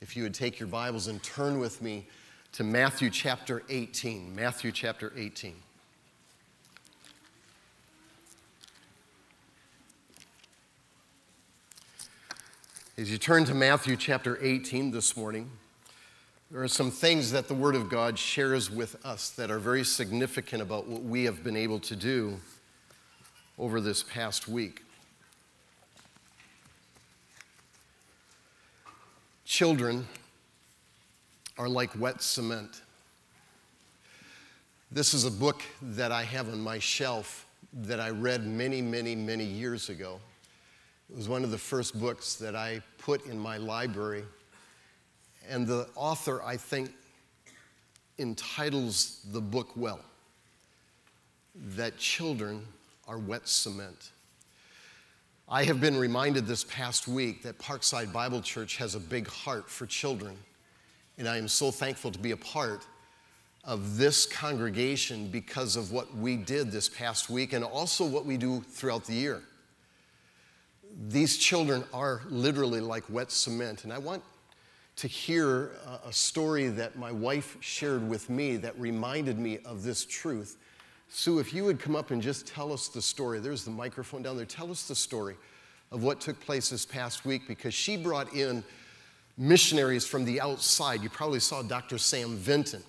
if you would take your Bibles and turn with me to Matthew chapter 18. Matthew chapter 18. As you turn to Matthew chapter 18 this morning, there are some things that the Word of God shares with us that are very significant about what we have been able to do over this past week. Children are like wet cement. This is a book that I have on my shelf that I read many, many, many years ago. It was one of the first books that I put in my library. And the author, I think, entitles the book well that children are wet cement. I have been reminded this past week that Parkside Bible Church has a big heart for children. And I am so thankful to be a part of this congregation because of what we did this past week and also what we do throughout the year. These children are literally like wet cement. And I want to hear a story that my wife shared with me that reminded me of this truth Sue, if you would come up and just tell us the story. There's the microphone down there. Tell us the story of what took place this past week because she brought in missionaries from the outside. You probably saw Dr. Sam Vinton.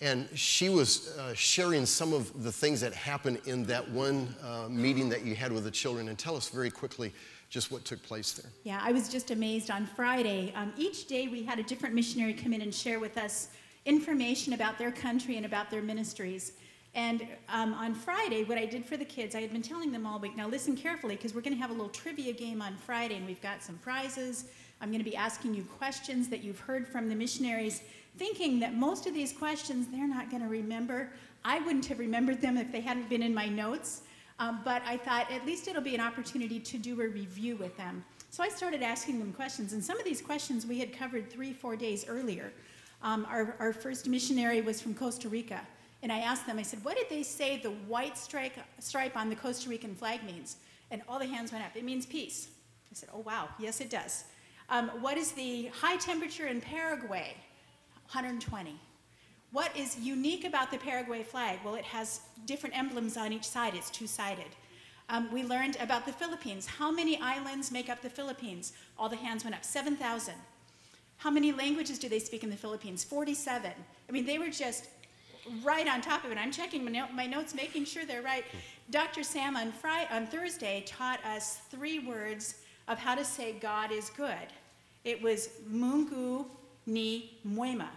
And she was uh, sharing some of the things that happened in that one uh, meeting that you had with the children. And tell us very quickly just what took place there. Yeah, I was just amazed on Friday. Um, each day we had a different missionary come in and share with us information about their country and about their ministries. And um, on Friday, what I did for the kids, I had been telling them all week. Now, listen carefully because we're going to have a little trivia game on Friday, and we've got some prizes. I'm going to be asking you questions that you've heard from the missionaries, thinking that most of these questions they're not going to remember. I wouldn't have remembered them if they hadn't been in my notes, um, but I thought at least it'll be an opportunity to do a review with them. So I started asking them questions, and some of these questions we had covered three, four days earlier. Um, our, our first missionary was from Costa Rica. And I asked them, I said, what did they say the white stripe, stripe on the Costa Rican flag means? And all the hands went up. It means peace. I said, oh, wow, yes, it does. Um, what is the high temperature in Paraguay? 120. What is unique about the Paraguay flag? Well, it has different emblems on each side, it's two sided. Um, we learned about the Philippines. How many islands make up the Philippines? All the hands went up 7,000. How many languages do they speak in the Philippines? 47. I mean, they were just right on top of it. I'm checking my, no- my notes, making sure they're right. Dr. Sam on, on Thursday taught us three words of how to say God is good. It was Mungu ni mwema.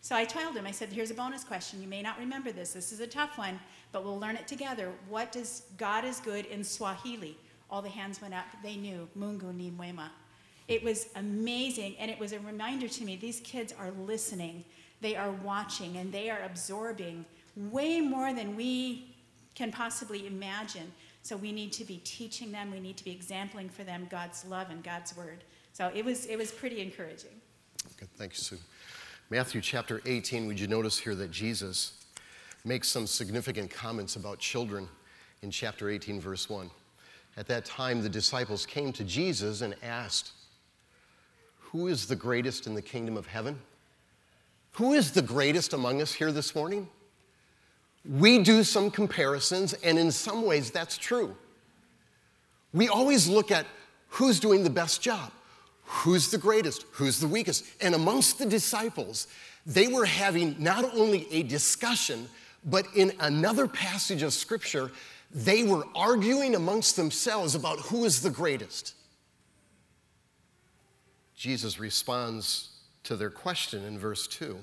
So I told him, I said, here's a bonus question. You may not remember this. This is a tough one, but we'll learn it together. What does God is good in Swahili? All the hands went up. They knew Mungu ni mwema. It was amazing, and it was a reminder to me these kids are listening they are watching and they are absorbing way more than we can possibly imagine. So we need to be teaching them, we need to be exempling for them God's love and God's word. So it was, it was pretty encouraging. Good, thank you, Sue. Matthew chapter 18, would you notice here that Jesus makes some significant comments about children in chapter 18, verse 1. At that time, the disciples came to Jesus and asked, Who is the greatest in the kingdom of heaven? Who is the greatest among us here this morning? We do some comparisons, and in some ways, that's true. We always look at who's doing the best job, who's the greatest, who's the weakest. And amongst the disciples, they were having not only a discussion, but in another passage of scripture, they were arguing amongst themselves about who is the greatest. Jesus responds to their question in verse 2.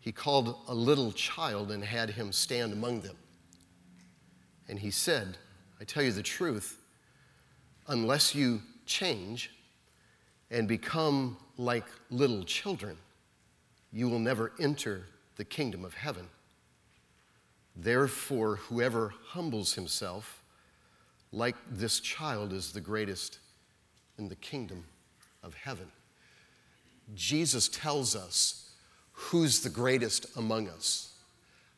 He called a little child and had him stand among them. And he said, I tell you the truth, unless you change and become like little children, you will never enter the kingdom of heaven. Therefore, whoever humbles himself like this child is the greatest in the kingdom of heaven. Jesus tells us who's the greatest among us.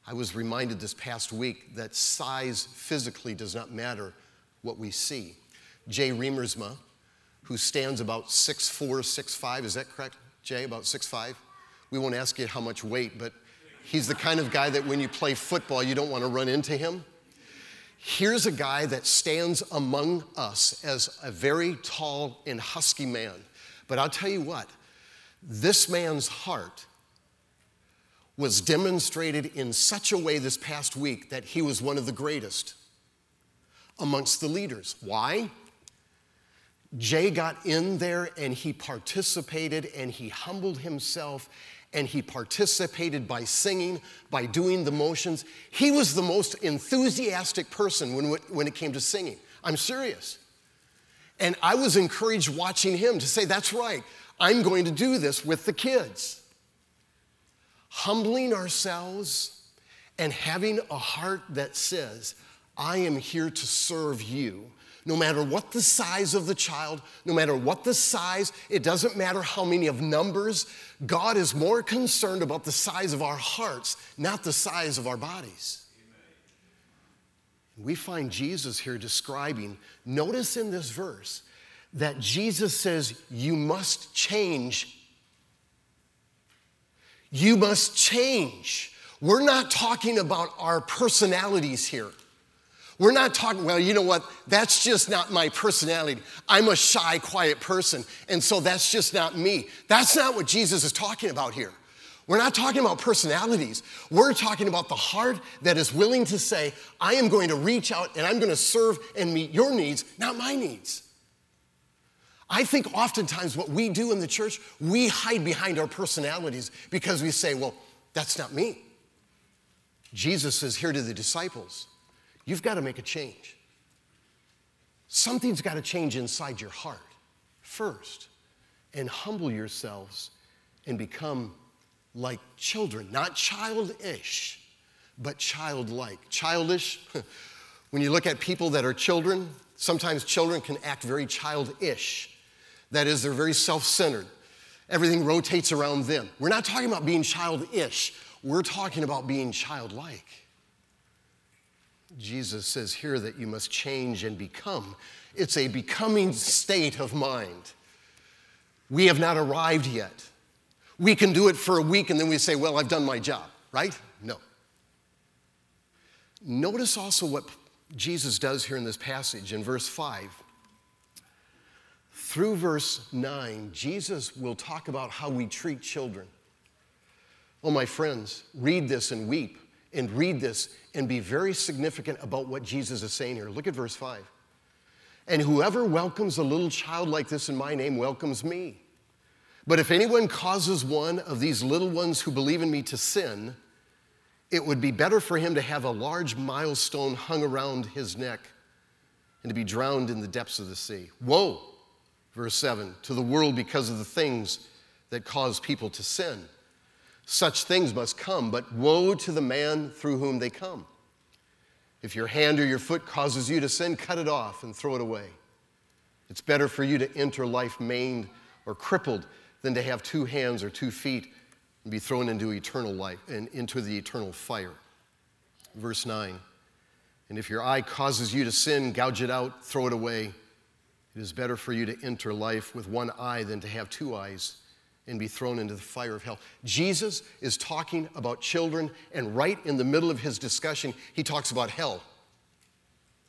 I was reminded this past week that size physically does not matter what we see. Jay Riemersma who stands about six four, six five. Is that correct, Jay? About six five. We won't ask you how much weight, but he's the kind of guy that when you play football, you don't want to run into him. Here's a guy that stands among us as a very tall and husky man. But I'll tell you what, this man's heart was demonstrated in such a way this past week that he was one of the greatest amongst the leaders. Why? Jay got in there and he participated and he humbled himself and he participated by singing, by doing the motions. He was the most enthusiastic person when, when it came to singing. I'm serious. And I was encouraged watching him to say, That's right, I'm going to do this with the kids. Humbling ourselves and having a heart that says, I am here to serve you. No matter what the size of the child, no matter what the size, it doesn't matter how many of numbers. God is more concerned about the size of our hearts, not the size of our bodies. We find Jesus here describing, notice in this verse, that Jesus says, You must change. You must change. We're not talking about our personalities here. We're not talking, well, you know what? That's just not my personality. I'm a shy, quiet person, and so that's just not me. That's not what Jesus is talking about here. We're not talking about personalities. We're talking about the heart that is willing to say, I am going to reach out and I'm going to serve and meet your needs, not my needs. I think oftentimes what we do in the church, we hide behind our personalities because we say, well, that's not me. Jesus says here to the disciples, you've got to make a change. Something's got to change inside your heart first, and humble yourselves and become like children, not childish, but childlike. Childish, when you look at people that are children, sometimes children can act very childish. That is, they're very self centered. Everything rotates around them. We're not talking about being childish, we're talking about being childlike. Jesus says here that you must change and become. It's a becoming state of mind. We have not arrived yet. We can do it for a week and then we say, Well, I've done my job, right? No. Notice also what Jesus does here in this passage in verse 5. Through verse 9, Jesus will talk about how we treat children. Oh, my friends, read this and weep, and read this and be very significant about what Jesus is saying here. Look at verse 5. And whoever welcomes a little child like this in my name welcomes me. But if anyone causes one of these little ones who believe in me to sin, it would be better for him to have a large milestone hung around his neck and to be drowned in the depths of the sea. Woe, verse 7, to the world because of the things that cause people to sin. Such things must come, but woe to the man through whom they come. If your hand or your foot causes you to sin, cut it off and throw it away. It's better for you to enter life maimed or crippled than to have two hands or two feet and be thrown into eternal life and into the eternal fire. Verse 9. And if your eye causes you to sin, gouge it out, throw it away. It is better for you to enter life with one eye than to have two eyes and be thrown into the fire of hell. Jesus is talking about children, and right in the middle of his discussion, he talks about hell.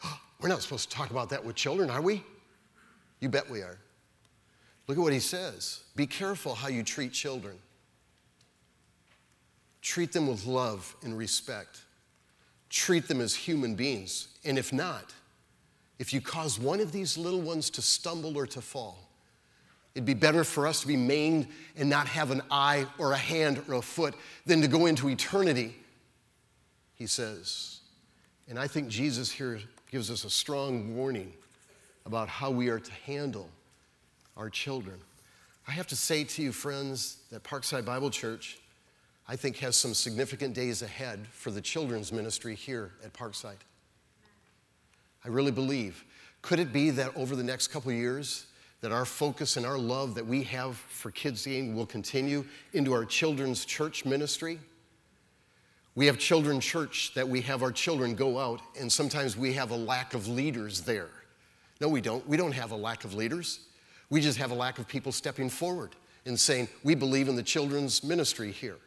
We're not supposed to talk about that with children, are we? You bet we are. Look at what he says Be careful how you treat children. Treat them with love and respect. Treat them as human beings. And if not, if you cause one of these little ones to stumble or to fall, it'd be better for us to be maimed and not have an eye or a hand or a foot than to go into eternity, he says. And I think Jesus here gives us a strong warning about how we are to handle our children. I have to say to you, friends, that Parkside Bible Church, I think, has some significant days ahead for the children's ministry here at Parkside. I really believe. Could it be that over the next couple years, that our focus and our love that we have for kids game will continue into our children's church ministry? We have children church that we have our children go out, and sometimes we have a lack of leaders there. No, we don't. We don't have a lack of leaders. We just have a lack of people stepping forward and saying, We believe in the children's ministry here.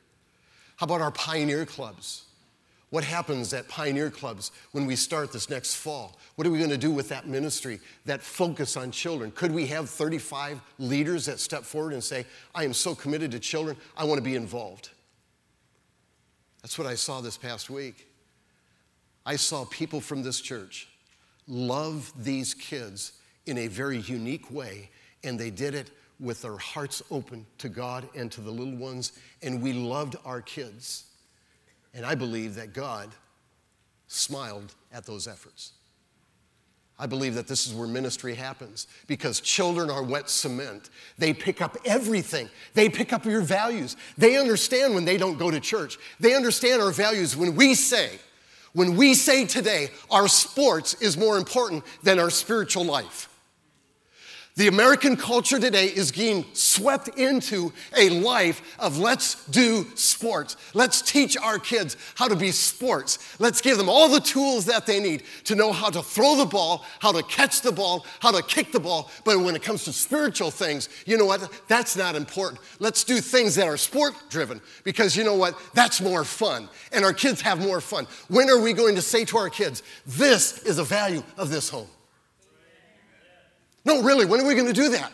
How about our pioneer clubs? What happens at Pioneer Clubs when we start this next fall? What are we going to do with that ministry, that focus on children? Could we have 35 leaders that step forward and say, I am so committed to children, I want to be involved? That's what I saw this past week. I saw people from this church love these kids in a very unique way, and they did it with their hearts open to God and to the little ones, and we loved our kids. And I believe that God smiled at those efforts. I believe that this is where ministry happens because children are wet cement. They pick up everything. They pick up your values. They understand when they don't go to church. They understand our values when we say, when we say today, our sports is more important than our spiritual life. The American culture today is being swept into a life of let's do sports. Let's teach our kids how to be sports. Let's give them all the tools that they need to know how to throw the ball, how to catch the ball, how to kick the ball. But when it comes to spiritual things, you know what? That's not important. Let's do things that are sport driven because you know what? That's more fun. And our kids have more fun. When are we going to say to our kids, this is a value of this home? No, really, when are we going to do that?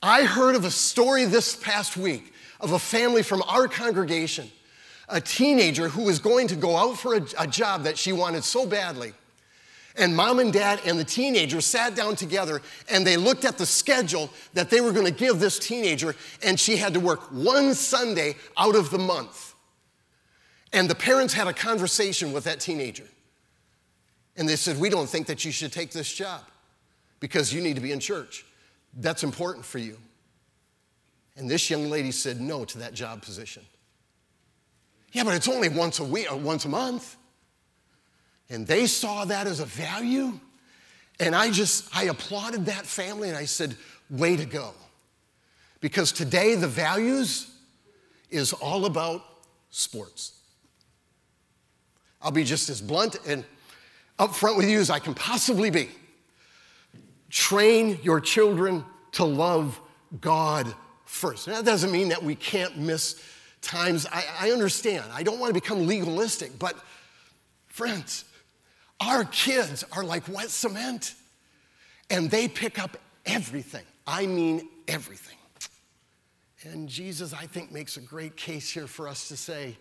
I heard of a story this past week of a family from our congregation, a teenager who was going to go out for a, a, job that she wanted so badly. And mom and dad and the teenager sat down together and they looked at the schedule that they were going to give this teenager, and she had to work one Sunday out of the month. And the parents had a conversation with that teenager. And they said, We don't think that you should take this job because you need to be in church. That's important for you. And this young lady said no to that job position. Yeah, but it's only once a week or uh, once a month. And they saw that as a value. And I just, I applauded that family and I said, way to go. Because today the values is all about sports. I'll be just as blunt and upfront with you as I can possibly be. Train your children to love God first. Now, that doesn't mean that we can't miss times. I, I understand. I don't want to become legalistic, but friends, our kids are like wet cement and they pick up everything. I mean, everything. And Jesus, I think, makes a great case here for us to say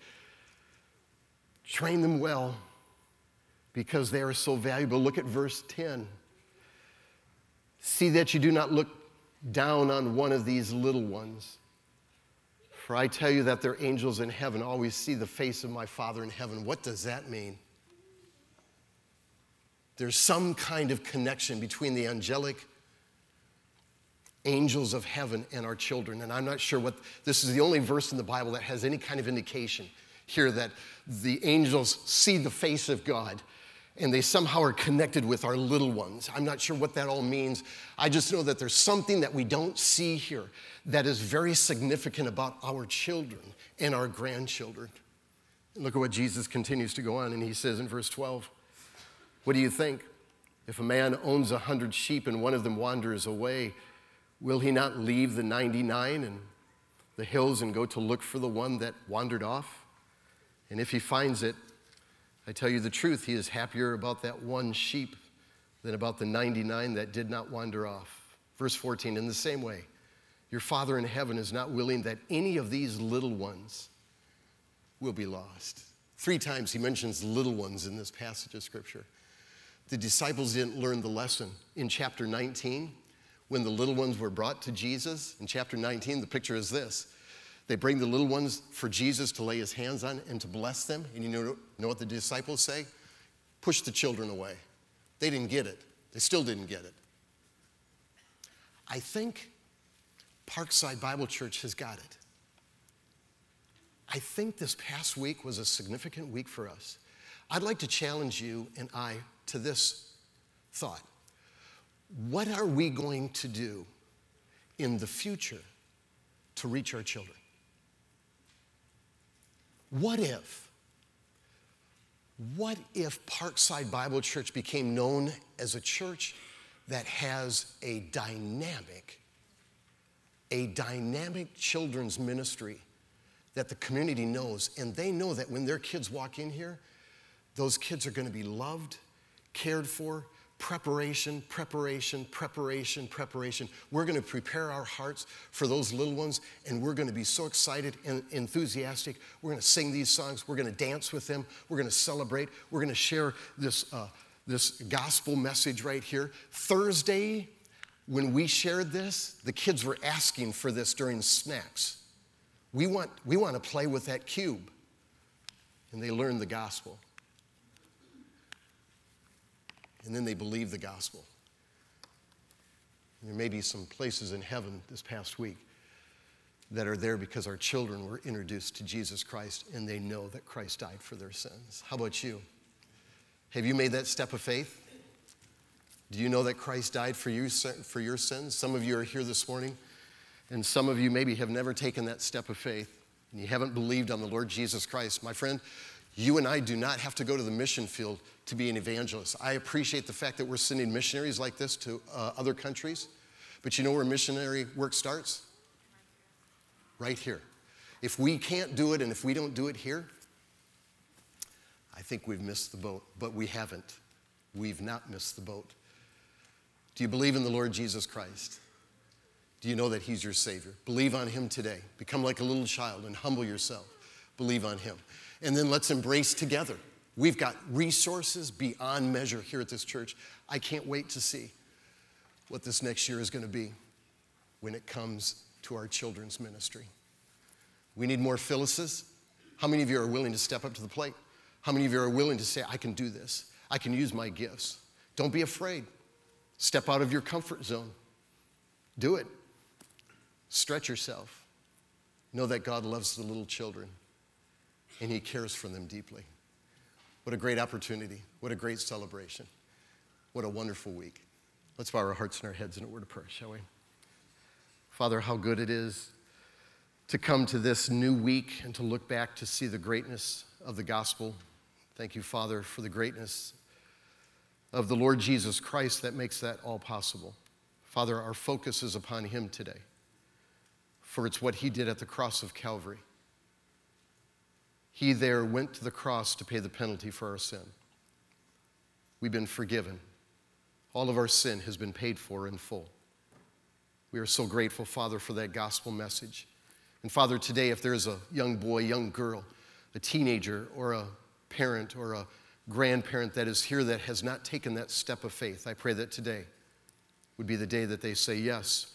train them well because they are so valuable. Look at verse 10. See that you do not look down on one of these little ones. For I tell you that their angels in heaven always see the face of my Father in heaven. What does that mean? There's some kind of connection between the angelic angels of heaven and our children. And I'm not sure what this is the only verse in the Bible that has any kind of indication here that the angels see the face of God and they somehow are connected with our little ones. I'm not sure what that all means. I just know that there's something that we don't see here that is very significant about our children and our grandchildren. look at what Jesus continues to go on, and he says in verse 12, What do you think? If a man owns a hundred sheep and one of them wanders away, will he not leave the 99 in the hills and go to look for the one that wandered off? And if he finds it, I tell you the truth, he is happier about that one sheep than about the 99 that did not wander off. Verse 14, in the same way, your Father in heaven is not willing that any of these little ones will be lost. Three times he mentions little ones in this passage of Scripture. The disciples didn't learn the lesson. In chapter 19, when the little ones were brought to Jesus, in chapter 19, the picture is this they bring the little ones for Jesus to lay his hands on and to bless them. And you know, know what the disciples say? Push the children away. They didn't get it. They still didn't get it. I think Parkside Bible Church has got it. I think this past week was a significant week for us. I'd like to challenge you and I to this thought What are we going to do in the future to reach our children? What if? What if Parkside Bible Church became known as a church that has a dynamic, a dynamic children's ministry that the community knows. And they know that when their kids walk in here, those kids are going to be loved, cared for, preparation, preparation, preparation, preparation. We're going to prepare our hearts for those little ones, and we're going to be so excited and enthusiastic. We're going to sing these songs. We're going to dance with them. We're going to celebrate. We're going to share this, uh, this gospel message right here. Thursday, when we shared this, the kids were asking for this during snacks. We want, we want to play with that cube. And they learned the gospel. And then they believe the gospel. There may be some places in heaven this past week that are there because our children were introduced to Jesus Christ and they know that Christ died for their sins. How about you? Have you made that step of faith? Do you know that Christ died for you for your sins? Some of you are here this morning and some of you maybe have never taken that step of faith and you haven't believed on the Lord Jesus Christ. My friend, you and I do not have to go to the mission field to be an evangelist. I appreciate the fact that we're sending missionaries like this to uh, other countries, but you know where missionary work starts? Right here. If we can't do it and if we don't do it here, I think we've missed the boat, but we haven't. We've not missed the boat. Do you believe in the Lord Jesus Christ? Do you know that He's your Savior? Believe on Him today. Become like a little child and humble yourself. Believe on Him. And then let's embrace together. We've got resources beyond measure here at this church. I can't wait to see what this next year is going to be when it comes to our children's ministry. We need more Phyllis's. How many of you are willing to step up to the plate? How many of you are willing to say, I can do this? I can use my gifts. Don't be afraid. Step out of your comfort zone. Do it. Stretch yourself. Know that God loves the little children and He cares for them deeply. What a great opportunity. What a great celebration. What a wonderful week. Let's bow our hearts and our heads in a word of prayer, shall we? Father, how good it is to come to this new week and to look back to see the greatness of the gospel. Thank you, Father, for the greatness of the Lord Jesus Christ that makes that all possible. Father, our focus is upon Him today for it's what he did at the cross of Calvary. He there went to the cross to pay the penalty for our sin. We've been forgiven. All of our sin has been paid for in full. We are so grateful, Father, for that gospel message. And Father, today, if there's a young boy, young girl, a teenager, or a parent, or a grandparent that is here that has not taken that step of faith, I pray that today would be the day that they say, Yes,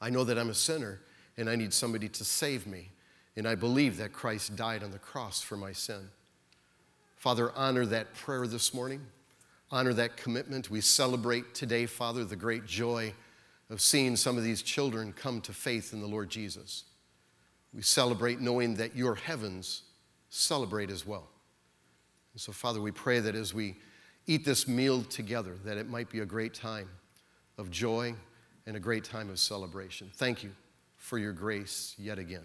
I know that I'm a sinner and I need somebody to save me. And I believe that Christ died on the cross for my sin. Father, honor that prayer this morning. Honor that commitment. We celebrate today, Father, the great joy of seeing some of these children come to faith in the Lord Jesus. We celebrate knowing that your heavens celebrate as well. And so, Father, we pray that as we eat this meal together, that it might be a great time of joy and a great time of celebration. Thank you for your grace yet again.